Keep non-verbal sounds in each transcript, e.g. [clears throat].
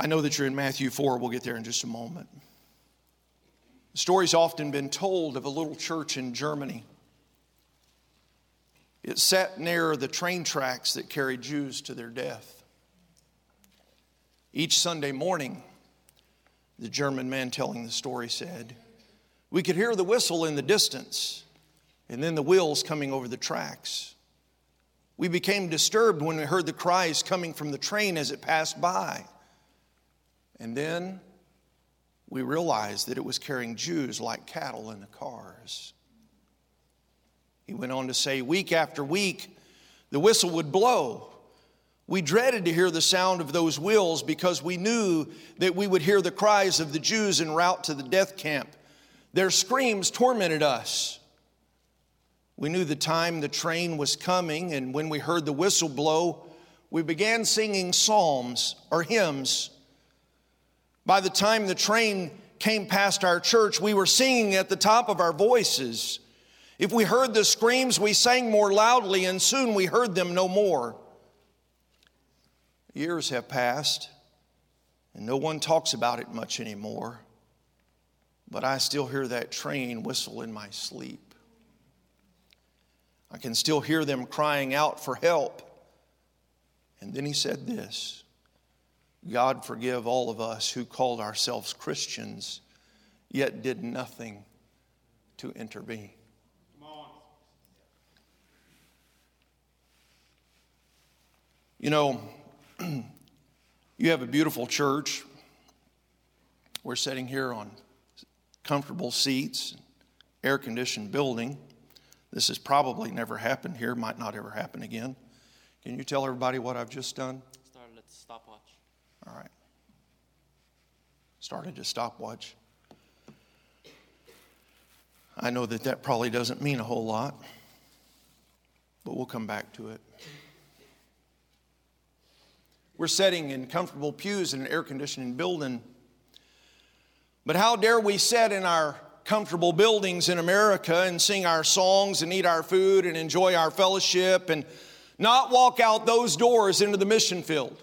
I know that you're in Matthew 4. We'll get there in just a moment. The story's often been told of a little church in Germany. It sat near the train tracks that carried Jews to their death. Each Sunday morning, the German man telling the story said, We could hear the whistle in the distance and then the wheels coming over the tracks. We became disturbed when we heard the cries coming from the train as it passed by. And then we realized that it was carrying Jews like cattle in the cars. He went on to say, week after week, the whistle would blow. We dreaded to hear the sound of those wheels because we knew that we would hear the cries of the Jews en route to the death camp. Their screams tormented us. We knew the time the train was coming, and when we heard the whistle blow, we began singing psalms or hymns by the time the train came past our church, we were singing at the top of our voices. If we heard the screams, we sang more loudly, and soon we heard them no more. Years have passed, and no one talks about it much anymore, but I still hear that train whistle in my sleep. I can still hear them crying out for help. And then he said this God forgive all of us who called ourselves Christians, yet did nothing to intervene. You know, [clears throat] you have a beautiful church. We're sitting here on comfortable seats, air conditioned building. This has probably never happened here, might not ever happen again. Can you tell everybody what I've just done? Started a stopwatch. All right. Started a stopwatch. I know that that probably doesn't mean a whole lot, but we'll come back to it. We're sitting in comfortable pews in an air conditioning building, but how dare we sit in our comfortable buildings in America and sing our songs and eat our food and enjoy our fellowship and not walk out those doors into the mission field?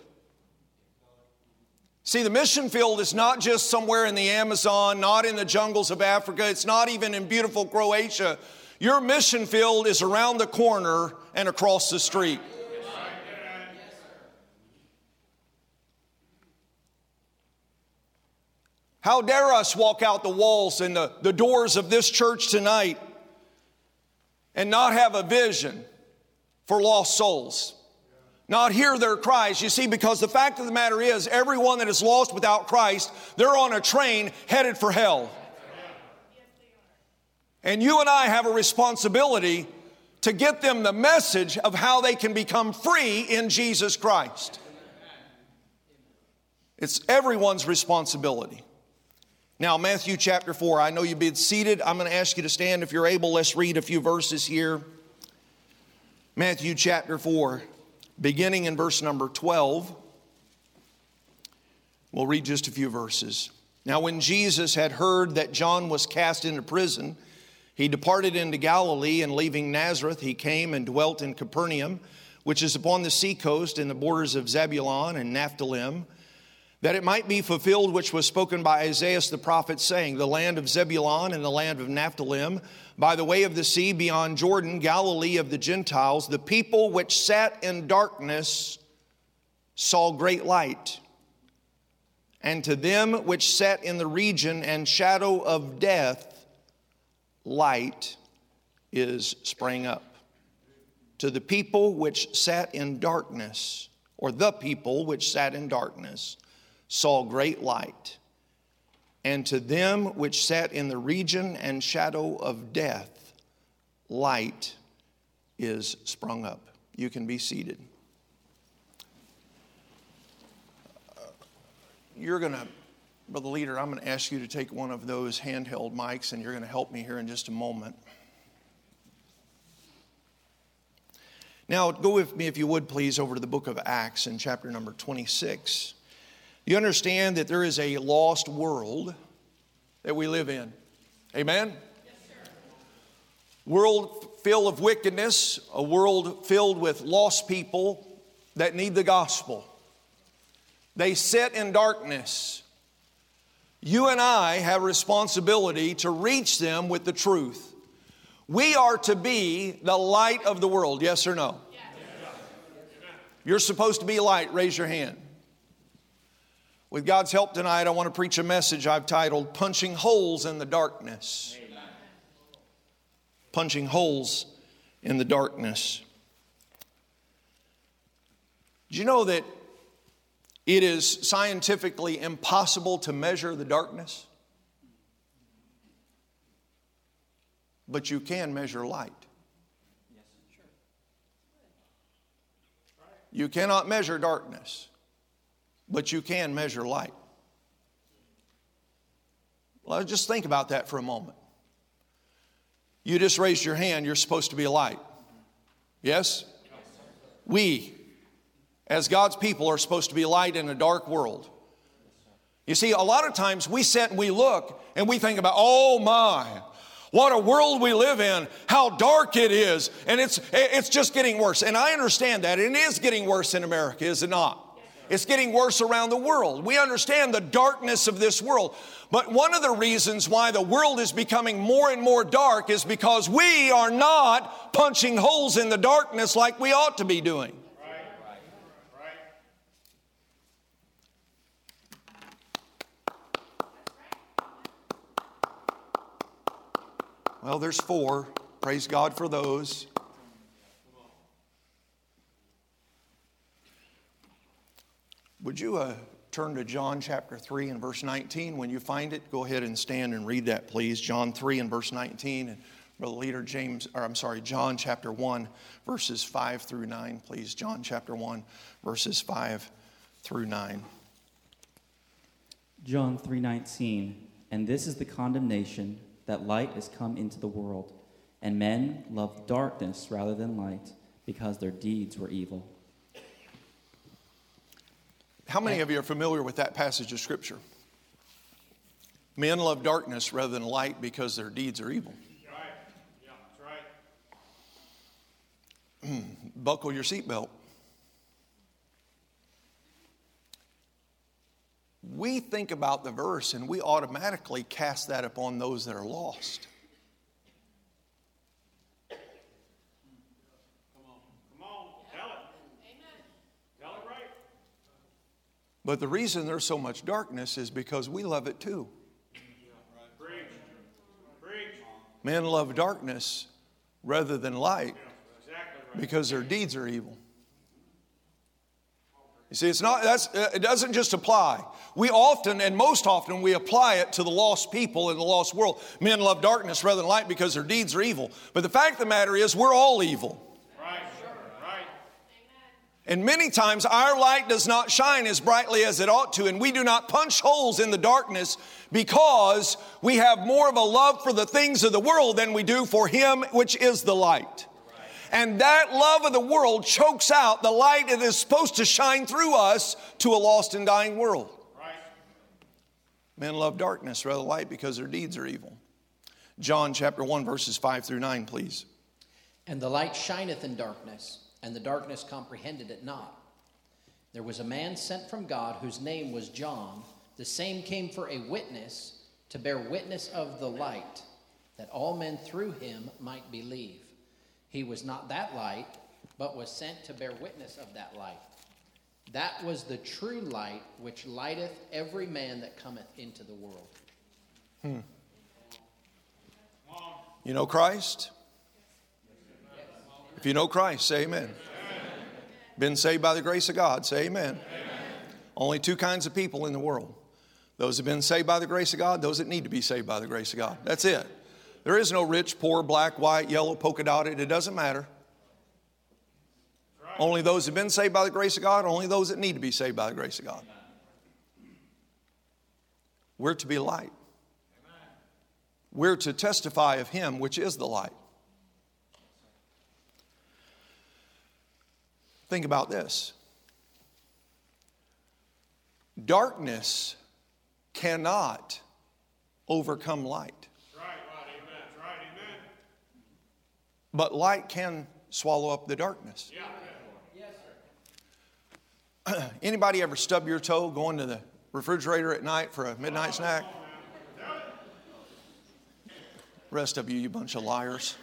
See, the mission field is not just somewhere in the Amazon, not in the jungles of Africa, it's not even in beautiful Croatia. Your mission field is around the corner and across the street. How dare us walk out the walls and the, the doors of this church tonight and not have a vision for lost souls? Not hear their cries. You see, because the fact of the matter is, everyone that is lost without Christ, they're on a train headed for hell. And you and I have a responsibility to get them the message of how they can become free in Jesus Christ. It's everyone's responsibility. Now, Matthew chapter 4, I know you've been seated. I'm going to ask you to stand if you're able. Let's read a few verses here. Matthew chapter 4 beginning in verse number 12. We'll read just a few verses. Now, when Jesus had heard that John was cast into prison, he departed into Galilee, and leaving Nazareth, he came and dwelt in Capernaum, which is upon the seacoast in the borders of Zebulun and Naphtali that it might be fulfilled which was spoken by Isaiah the prophet, saying, The land of Zebulun and the land of Naphtali, by the way of the sea beyond Jordan, Galilee of the Gentiles, the people which sat in darkness saw great light. And to them which sat in the region and shadow of death, light is sprang up. To the people which sat in darkness, or the people which sat in darkness, saw great light. And to them which sat in the region and shadow of death, light is sprung up. You can be seated. You're going to, Brother Leader, I'm going to ask you to take one of those handheld mics and you're going to help me here in just a moment. Now, go with me, if you would, please, over to the book of Acts in chapter number 26. You understand that there is a lost world that we live in. Amen? Yes, world filled of wickedness, a world filled with lost people that need the gospel. They sit in darkness. You and I have responsibility to reach them with the truth. We are to be the light of the world, yes or no? Yes. You're supposed to be light, raise your hand. With God's help tonight, I want to preach a message I've titled Punching Holes in the Darkness. Amen. Punching Holes in the Darkness. Do you know that it is scientifically impossible to measure the darkness? But you can measure light. You cannot measure darkness, but you can measure light. Well, just think about that for a moment. You just raised your hand, you're supposed to be a light. Yes? We, as God's people, are supposed to be light in a dark world. You see, a lot of times we sit and we look and we think about, oh my, what a world we live in, how dark it is, and it's, it's just getting worse. And I understand that. It is getting worse in America, is it not? It's getting worse around the world. We understand the darkness of this world. But one of the reasons why the world is becoming more and more dark is because we are not punching holes in the darkness like we ought to be doing. Well, there's four. Praise God for those. Would you uh, turn to John chapter 3 and verse 19? When you find it, go ahead and stand and read that, please. John 3 and verse 19. And Brother Leader James, or I'm sorry, John chapter 1, verses 5 through 9, please. John chapter 1, verses 5 through 9. John 3:19 And this is the condemnation that light has come into the world, and men loved darkness rather than light because their deeds were evil. How many of you are familiar with that passage of Scripture? Men love darkness rather than light because their deeds are evil. Right. Yeah, that's right. Buckle your seatbelt. we think about the verse and we automatically cast that upon those that are lost. Come on, come on, tell it. Amen. Tell it right. But the reason there's so much darkness is because we love it too. Men love darkness rather than light because their deeds are evil. You see, it's not, that's, it doesn't just apply. We often, and most often, we apply it to the lost people in the lost world. Men love darkness rather than light because their deeds are evil. But the fact of the matter is, we're all evil. Right, right. And many times our light does not shine as brightly as it ought to, and we do not punch holes in the darkness because we have more of a love for the things of the world than we do for Him, which is the light. And that love of the world chokes out the light that is supposed to shine through us to a lost and dying world. Men love darkness rather than light because their deeds are evil. John chapter 1, verses 5 through 9, please. And the light shineth in darkness, and the darkness comprehended it not. There was a man sent from God whose name was John. The same came for a witness to bear witness of the light, that all men through him might believe. He was not that light, but was sent to bear witness of that light. That was the true light which lighteth every man that cometh into the world. Hmm. You know Christ? If you know Christ, say amen. amen. Been saved by the grace of God, say amen. amen. Only two kinds of people in the world those have been saved by the grace of God, those that need to be saved by the grace of God. That's it. There is no rich, poor, black, white, yellow, polka dotted. It doesn't matter. Only those who have been saved by the grace of God, only those that need to be saved by the grace of God. We're to be light. We're to testify of Him, which is the light. Think about this darkness cannot overcome light. But light can swallow up the darkness. Yeah. Yes, [clears throat] Anybody ever stub your toe going to the refrigerator at night for a midnight snack? Rest of you, you bunch of liars.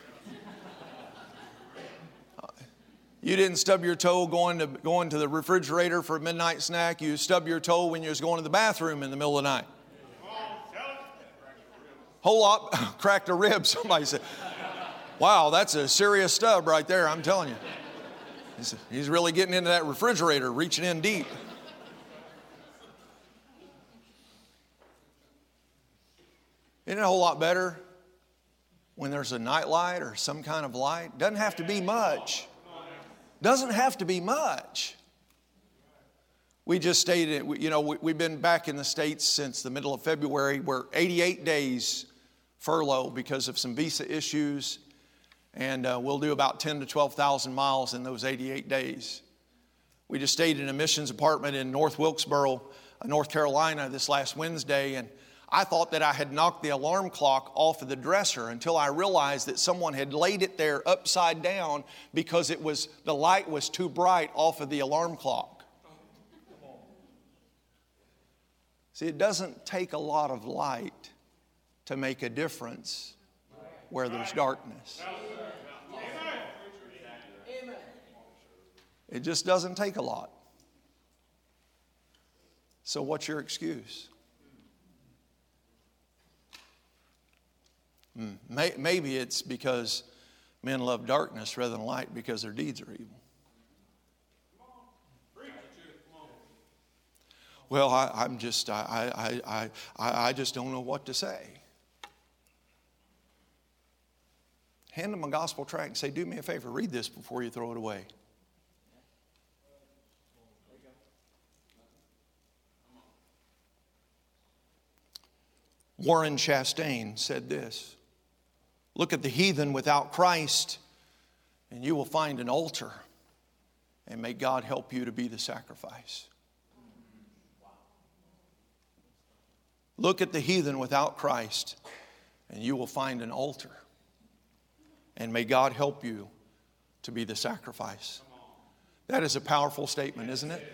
You didn't stub your toe going to, going to the refrigerator for a midnight snack. You stubbed your toe when you was going to the bathroom in the middle of the night. Whole lot [laughs] cracked a rib, somebody said. Wow, that's a serious stub right there, I'm telling you. He's, he's really getting into that refrigerator, reaching in deep. Isn't it a whole lot better when there's a night light or some kind of light? Doesn't have to be much. Doesn't have to be much. We just stayed, in, you know, we've been back in the States since the middle of February. We're 88 days furlough because of some visa issues, and uh, we'll do about 10 to 12,000 miles in those 88 days. We just stayed in a missions apartment in North Wilkesboro, uh, North Carolina, this last Wednesday, and I thought that I had knocked the alarm clock off of the dresser until I realized that someone had laid it there upside down because it was the light was too bright off of the alarm clock. See, it doesn't take a lot of light to make a difference where there's darkness. It just doesn't take a lot. So, what's your excuse? Mm. Maybe it's because men love darkness rather than light because their deeds are evil. Well, I, am just, I, I, I, I just don't know what to say. Hand them a gospel tract and say, Do me a favor, read this before you throw it away. Warren Chastain said this Look at the heathen without Christ, and you will find an altar. And may God help you to be the sacrifice. Look at the heathen without Christ, and you will find an altar. And may God help you to be the sacrifice. That is a powerful statement, isn't it?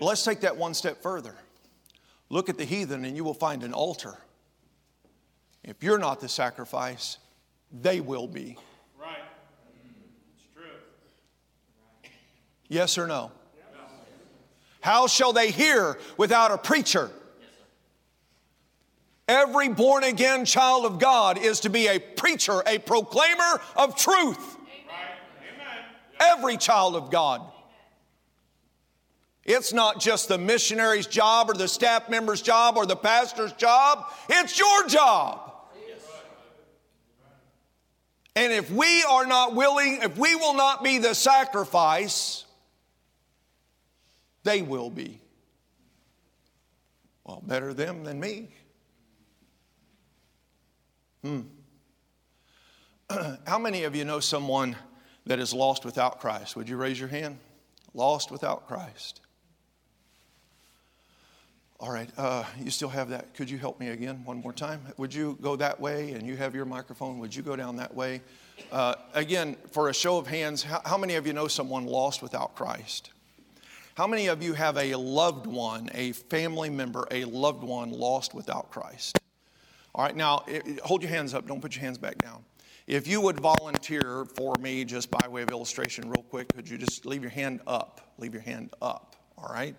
Let's take that one step further. Look at the heathen, and you will find an altar. If you're not the sacrifice, they will be. Right. It's true. Yes or no? How shall they hear without a preacher? Every born again child of God is to be a preacher, a proclaimer of truth. Every child of God. It's not just the missionary's job or the staff member's job or the pastor's job, it's your job. And if we are not willing, if we will not be the sacrifice, they will be. Well, better them than me. Hmm. [clears throat] How many of you know someone that is lost without Christ? Would you raise your hand? Lost without Christ. All right, uh, you still have that. Could you help me again one more time? Would you go that way and you have your microphone? Would you go down that way? Uh, again, for a show of hands, how, how many of you know someone lost without Christ? How many of you have a loved one, a family member, a loved one lost without Christ? All right, now it, hold your hands up. Don't put your hands back down. If you would volunteer for me, just by way of illustration, real quick, could you just leave your hand up? Leave your hand up. All right.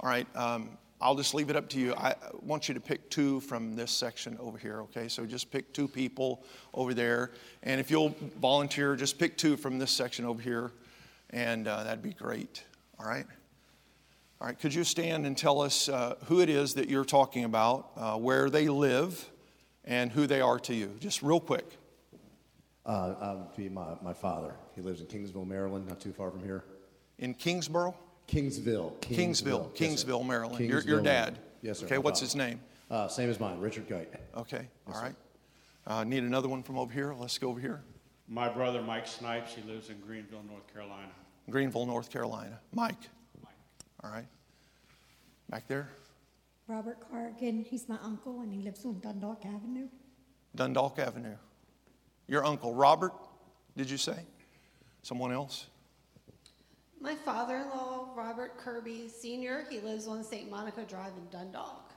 All right. Um, I'll just leave it up to you. I want you to pick two from this section over here, okay? So just pick two people over there. And if you'll volunteer, just pick two from this section over here, and uh, that'd be great, all right? All right, could you stand and tell us uh, who it is that you're talking about, uh, where they live, and who they are to you? Just real quick. Uh, um, to be my, my father. He lives in Kingsville, Maryland, not too far from here. In Kingsboro? Kingsville. Kingsville, Kingsville, yes, Maryland. Kingsville, your, your dad. Yes, sir. Okay, what's his name? Uh, same as mine, Richard Geit. Okay, yes, all right. Uh, need another one from over here. Let's go over here. My brother, Mike Snipes, he lives in Greenville, North Carolina. Greenville, North Carolina. Mike. Mike. All right. Back there. Robert Cargan, he's my uncle, and he lives on Dundalk Avenue. Dundalk Avenue. Your uncle, Robert, did you say? Someone else? My father in law, Robert Kirby Sr., he lives on St. Monica Drive in Dundalk.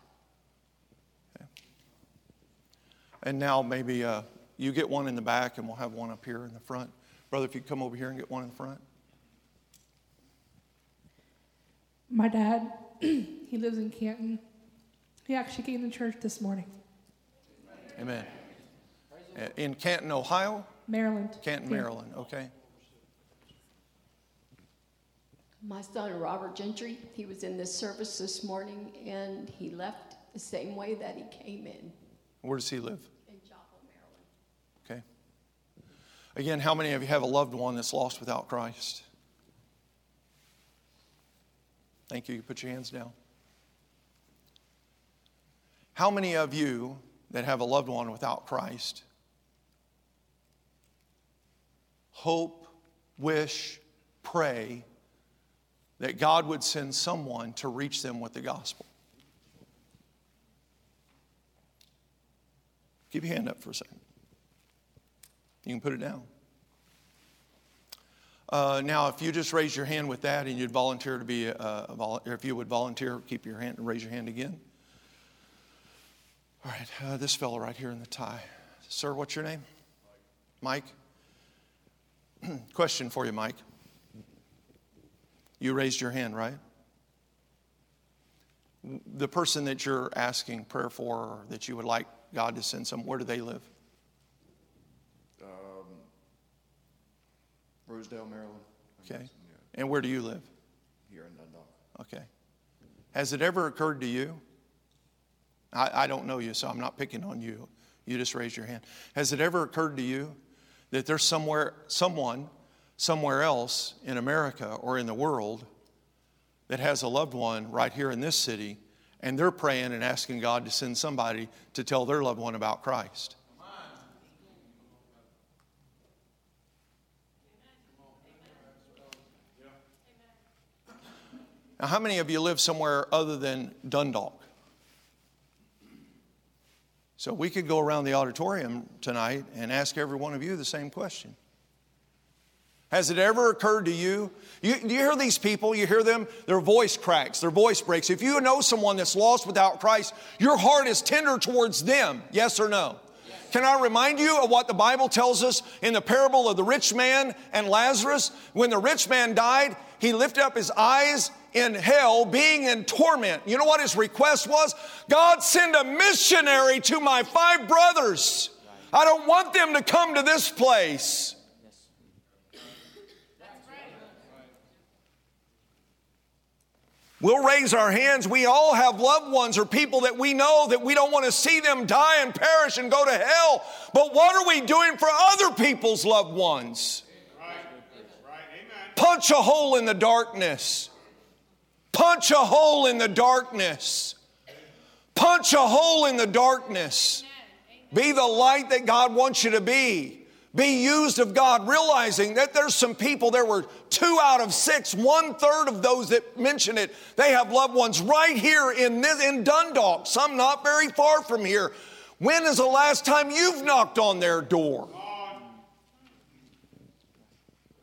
And now maybe uh, you get one in the back and we'll have one up here in the front. Brother, if you come over here and get one in the front. My dad, [clears throat] he lives in Canton. He actually came to church this morning. Amen. Uh, In Canton, Ohio? Maryland. Canton, Yeah. Maryland, okay. My son, Robert Gentry, he was in this service this morning and he left the same way that he came in, Where does he live? in Joplin, Maryland. Okay. Again, how many of you have a loved one that's lost without Christ? Thank you. You put your hands down. How many of you that have a loved one without Christ hope, wish, pray that God would send someone to reach them with the gospel? Keep your hand up for a second. You can put it down. Uh, now, if you just raise your hand with that and you'd volunteer to be, a, a vol- or if you would volunteer, keep your hand and raise your hand again. All right, uh, this fellow right here in the tie. Sir, what's your name? Mike. [clears throat] Question for you, Mike. You raised your hand, right? The person that you're asking prayer for, or that you would like God to send some, where do they live? Um, Rosedale, Maryland. Okay. Yeah, And where do you live? here in Dundalk. Okay. Has it ever occurred to you? I, I don't know you, so I'm not picking on you. You just raised your hand. Has it ever occurred to you that there's somewhere, someone, somewhere else in America or in the world that has a loved one right here in this city, and they're praying and asking God to send somebody to tell their loved one about Christ? Now, how many of you live somewhere other than Dundalk? So we could go around the auditorium tonight and ask every one of you the same question. Has it ever occurred to you? you? Do you hear these people? You hear them? Their voice cracks, their voice breaks. If you know someone that's lost without Christ, your heart is tender towards them. Yes or no? Can I remind you of what the Bible tells us in the parable of the rich man and Lazarus? When the rich man died, he lifted up his eyes in hell, being in torment. You know what his request was? God, send a missionary to my five brothers. I don't want them to come to this place. We'll raise our hands. We all have loved ones or people that we know that we don't want to see them die and perish and go to hell. But what are we doing for other people's loved ones? Punch a hole in the darkness. Punch a hole in the darkness. Punch a hole in the darkness. Be the light that God wants you to be. Be used of God, realizing that there's some people, there were two out of six, one third of those that mention it, they have loved ones right here in, this, in Dundalk, some not very far from here. When is the last time you've knocked on their door?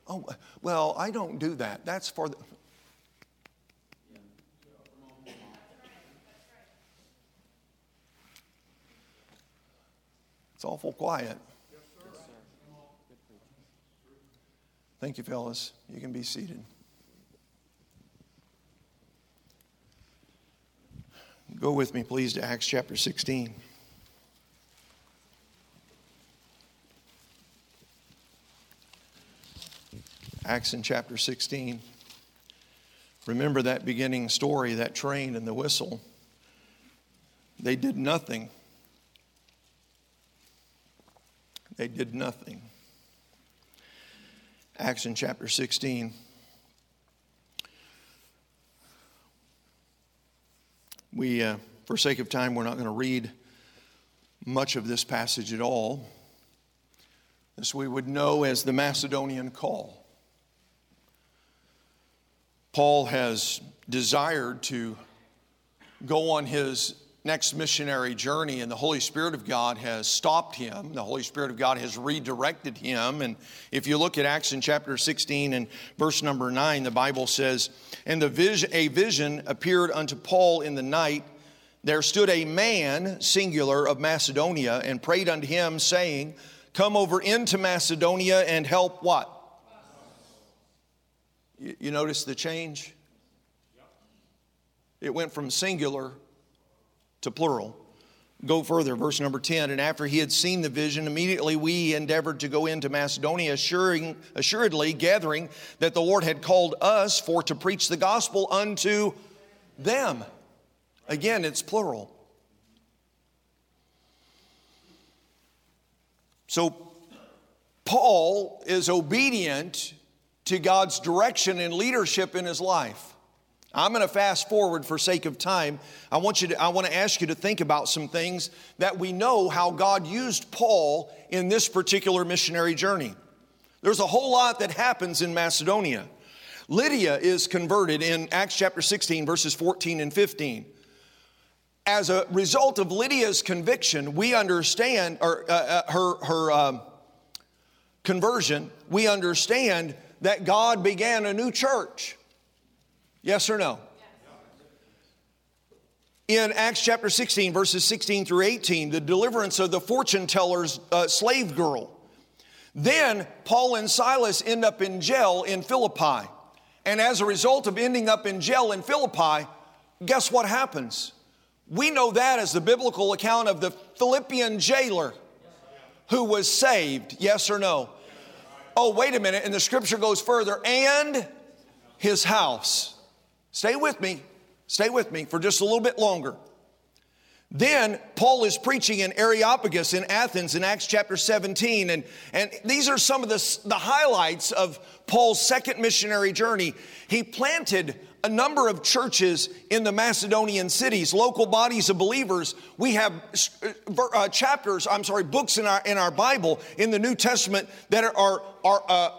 Oh, well, I don't do that. That's for the. It's awful quiet. Thank you, fellas. You can be seated. Go with me, please, to Acts chapter 16. Acts in chapter 16. Remember that beginning story, that train and the whistle. They did nothing. They did nothing. Acts in chapter 16. We, uh, for sake of time, we're not going to read much of this passage at all. This we would know as the Macedonian call. Paul has desired to go on his next missionary journey, and the Holy Spirit of God has stopped him. The Holy Spirit of God has redirected him. And if you look at Acts in chapter 16 and verse number 9, the Bible says, And the vision, a vision appeared unto Paul in the night. There stood a man, singular, of Macedonia, and prayed unto him, saying, Come over into Macedonia and help what? You, you notice the change? It went from singular to plural. Go further, verse number 10. And after he had seen the vision, immediately we endeavored to go into Macedonia, assuring, assuredly gathering that the Lord had called us for to preach the gospel unto them. Again, it's plural. So Paul is obedient to God's direction and leadership in his life. I'm going to fast forward for sake of time. I want you to I want to ask you to think about some things that we know how God used Paul in this particular missionary journey. There's a whole lot that happens in Macedonia. Lydia is converted in Acts chapter 16 verses 14 and 15. As a result of Lydia's conviction, we understand or uh, uh, her her um, conversion, we understand that God began a new church. Yes or no? In Acts chapter 16, verses 16 through 18, the deliverance of the fortune teller's uh, slave girl. Then Paul and Silas end up in jail in Philippi. And as a result of ending up in jail in Philippi, guess what happens? We know that as the biblical account of the Philippian jailer who was saved. Yes or no? Oh, wait a minute. And the scripture goes further and his house. Stay with me. Stay with me for just a little bit longer. Then Paul is preaching in Areopagus in Athens in Acts chapter 17. And, and these are some of the, the highlights of Paul's second missionary journey. He planted a number of churches in the Macedonian cities, local bodies of believers. We have uh, uh chapters, I'm sorry, books in our, in our Bible in the New Testament that are, are uh,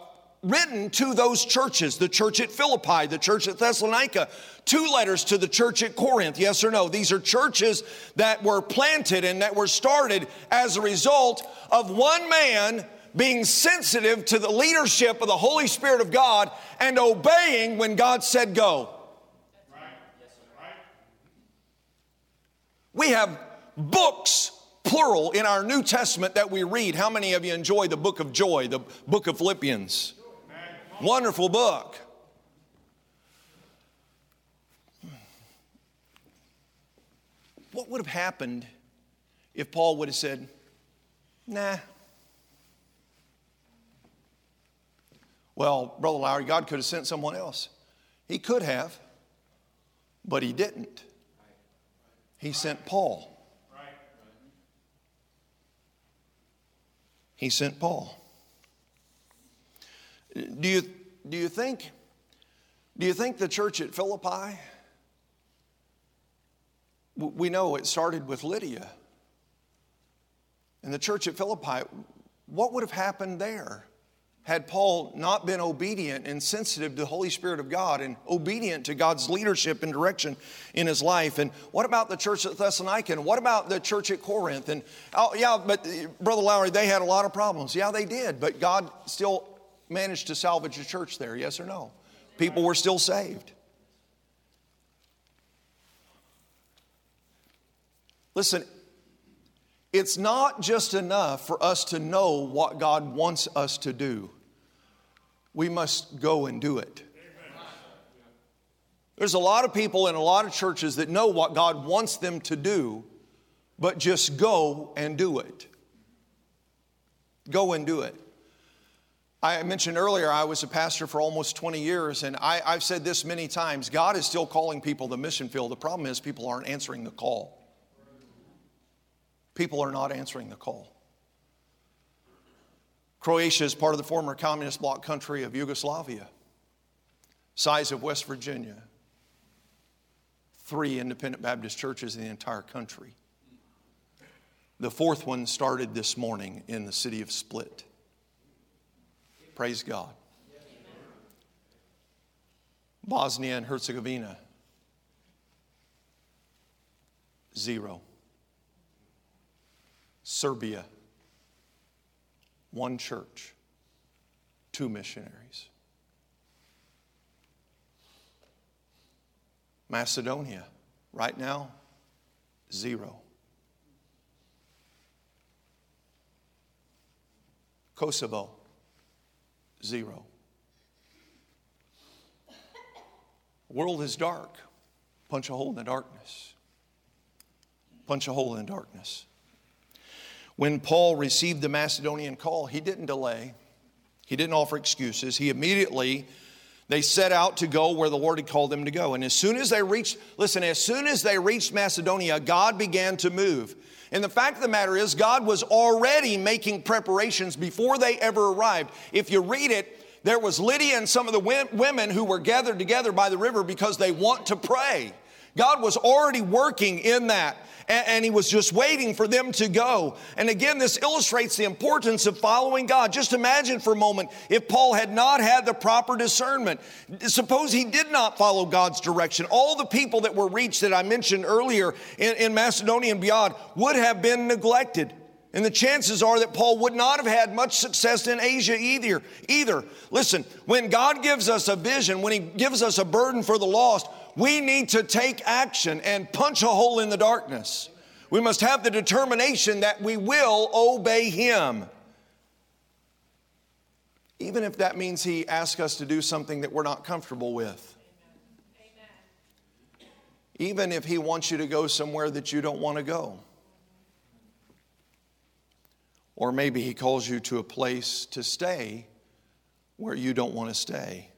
written to those churches the church at Philippi, the church at Thessalonica, two letters to the church at Corinth, yes or no? These are churches that were planted and that were started as a result of one man being sensitive to the leadership of the Holy Spirit of God and obeying when God said go. We have books plural in our New Testament that we read. How many of you enjoy the book of joy, the book of Philippians? Wonderful book. What would have happened if Paul would have said, nah? Well, Brother Lowrie, God could have sent someone else. He could have, but he didn't. He sent Paul. He sent Paul. Do you, do you think, do you think the church at Philippi, we know it started with Lydia. And the church at Philippi, what would have happened there had Paul not been obedient and sensitive to the Holy Spirit of God and obedient to God's leadership and direction in his life? And what about the church at Thessalonica? And what about the church at Corinth? And oh, yeah, but eh, Brother Lowrie, they had a lot of problems. Yeah, they did, but God still managed to salvage a church there, yes or no? People were still saved. Listen, it's not just enough for us to know what God wants us to do. We must go and do it. There's a lot of people in a lot of churches that know what God wants them to do, but just go and do it. Go and do it. I mentioned earlier I was a pastor for almost 20 years, and I, have said this many times God is still calling people to the mission field. The problem is people aren't answering the call. People are not answering the call. Croatia is part of the former communist bloc country of Yugoslavia, size of West Virginia, three independent Baptist churches in the entire country. The fourth one started this morning in the city of Split. Praise God. Bosnia and Herzegovina. zero. Serbia, one church, two missionaries. Macedonia, right now, zero. Kosovo, zero. World is dark. Punch a hole in the darkness. Punch a hole in the darkness. When Paul received the Macedonian call, he didn't delay. He didn't offer excuses. He immediately they set out to go where the Lord had called them to go. And as soon as they reached, listen, as soon as they reached Macedonia, God began to move. And the fact of the matter is, God was already making preparations before they ever arrived. If you read it, there was Lydia and some of the women who were gathered together by the river because they want to pray. God was already working in that and, and, he was just waiting for them to go. And again, this illustrates the importance of following God. Just imagine for a moment if Paul had not had the proper discernment. Suppose he did not follow God's direction. All the people that were reached that I mentioned earlier in, in Macedonia and beyond would have been neglected. And the chances are that Paul would not have had much success in Asia either. Either. Listen, when God gives us a vision, when he gives us a burden for the lost, we need to take action and punch a hole in the darkness. We must have the determination that we will obey Him. Even if that means He asks us to do something that we're not comfortable with. Even if He wants you to go somewhere that you don't want to go. Or maybe He calls you to a place to stay where you don't want to stay.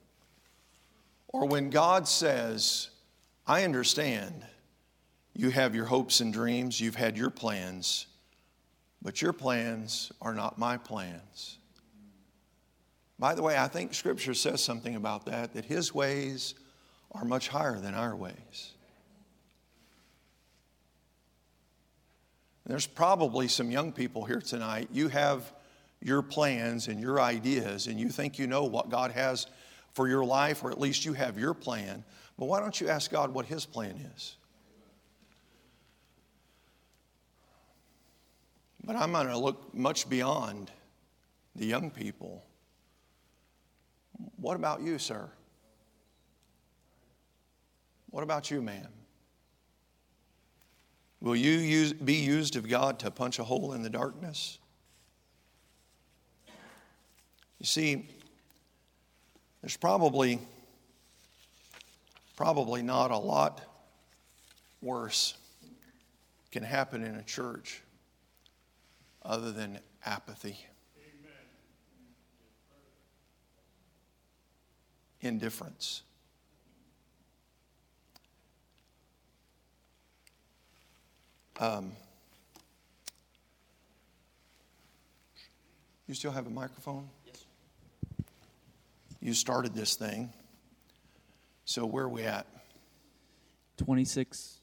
Or when God says, I understand you have your hopes and dreams, you've had your plans, but your plans are not my plans. By the way, I think Scripture says something about that, that His ways are much higher than our ways. There's probably some young people here tonight. You have your plans and your ideas, and you think you know what God has for your life, or at least you have your plan. But why don't you ask God what His plan is? But I'm going to look much beyond the young people. What about you, sir? What about you, ma'am? Will you use, be used of God to punch a hole in the darkness? You see, there's probably, probably not a lot worse can happen in a church other than apathy, indifference. Um, you still have a microphone? You started this thing. So where are we at? 26,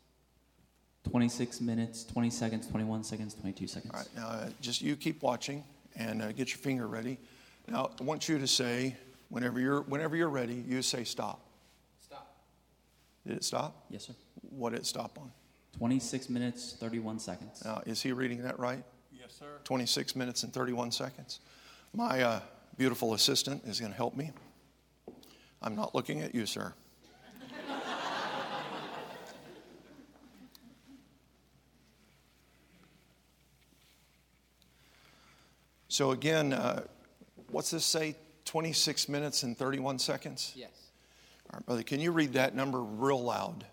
26 minutes, 20 seconds, 21 seconds, 22 seconds. All right, now uh, just you keep watching and uh, get your finger ready. Now I want you to say, whenever you're, whenever you're ready, you say stop. Stop. Did it stop? Yes, sir. What did it stop on? 26 minutes, 31 seconds. Now, is he reading that right? Yes, sir. 26 minutes and 31 seconds. My uh, beautiful assistant is going to help me. I'm not looking at you, sir. so, again, uh, what's this say? 26 minutes and 31 seconds? Yes. All right, brother, can you read that number real loud?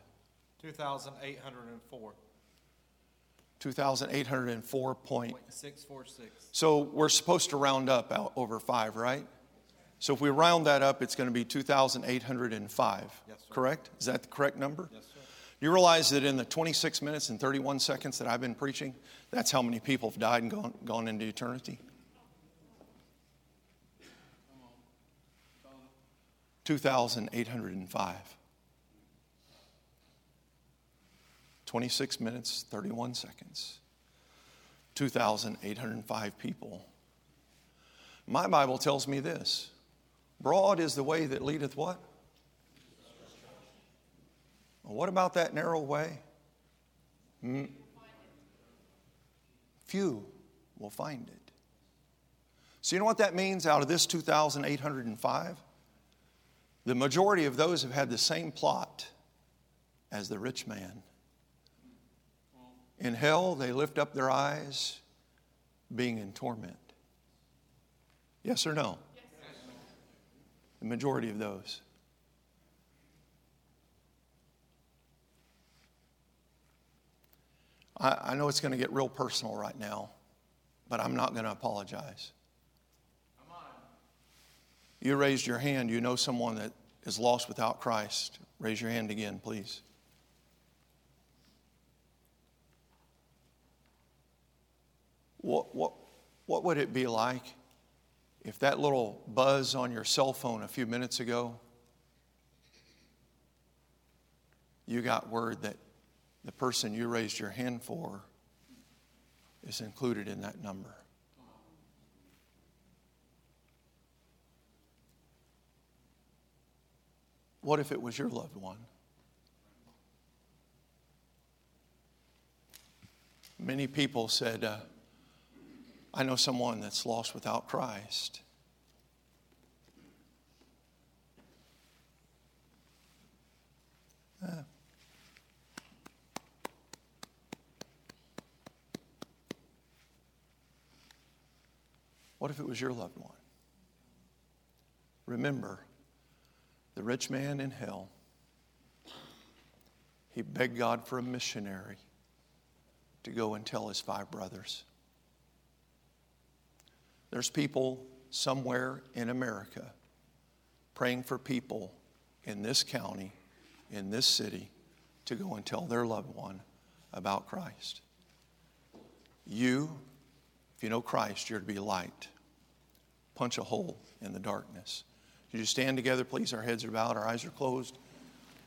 2,804. 2,804 point. 646. So we're supposed to round up out over five, right? So if we round that up, it's going to be 2,805. Yes, sir. Correct? Is that the correct number? Yes, sir. You realize that in the 26 minutes and 31 seconds that I've been preaching, that's how many people have died and gone, gone into eternity? 2,805. 26 minutes, 31 seconds. 2,805 people. My Bible tells me this Broad is the way that leadeth what? Well, what about that narrow way? Mm. Few will find it. So, you know what that means out of this 2,805? The majority of those have had the same plot as the rich man. In hell, they lift up their eyes, being in torment. Yes or no? The majority of those. I, I know it's going to get real personal right now, but I'm not going to apologize. Come on. You raised your hand. You know someone that is lost without Christ. Raise your hand again, please. What, what, what would it be like if that little buzz on your cell phone a few minutes ago, you got word that the person you raised your hand for is included in that number? What if it was your loved one? Many people said, uh, I know someone that's lost without Christ. Uh, what if it was your loved one? Remember, the rich man in hell, he begged God for a missionary to go and tell his five brothers. There's people somewhere in America praying for people in this county, in this city, to go and tell their loved one about Christ. You, if you know Christ, you're to be light. Punch a hole in the darkness. Would you stand together, please? Our heads are bowed, our eyes are closed.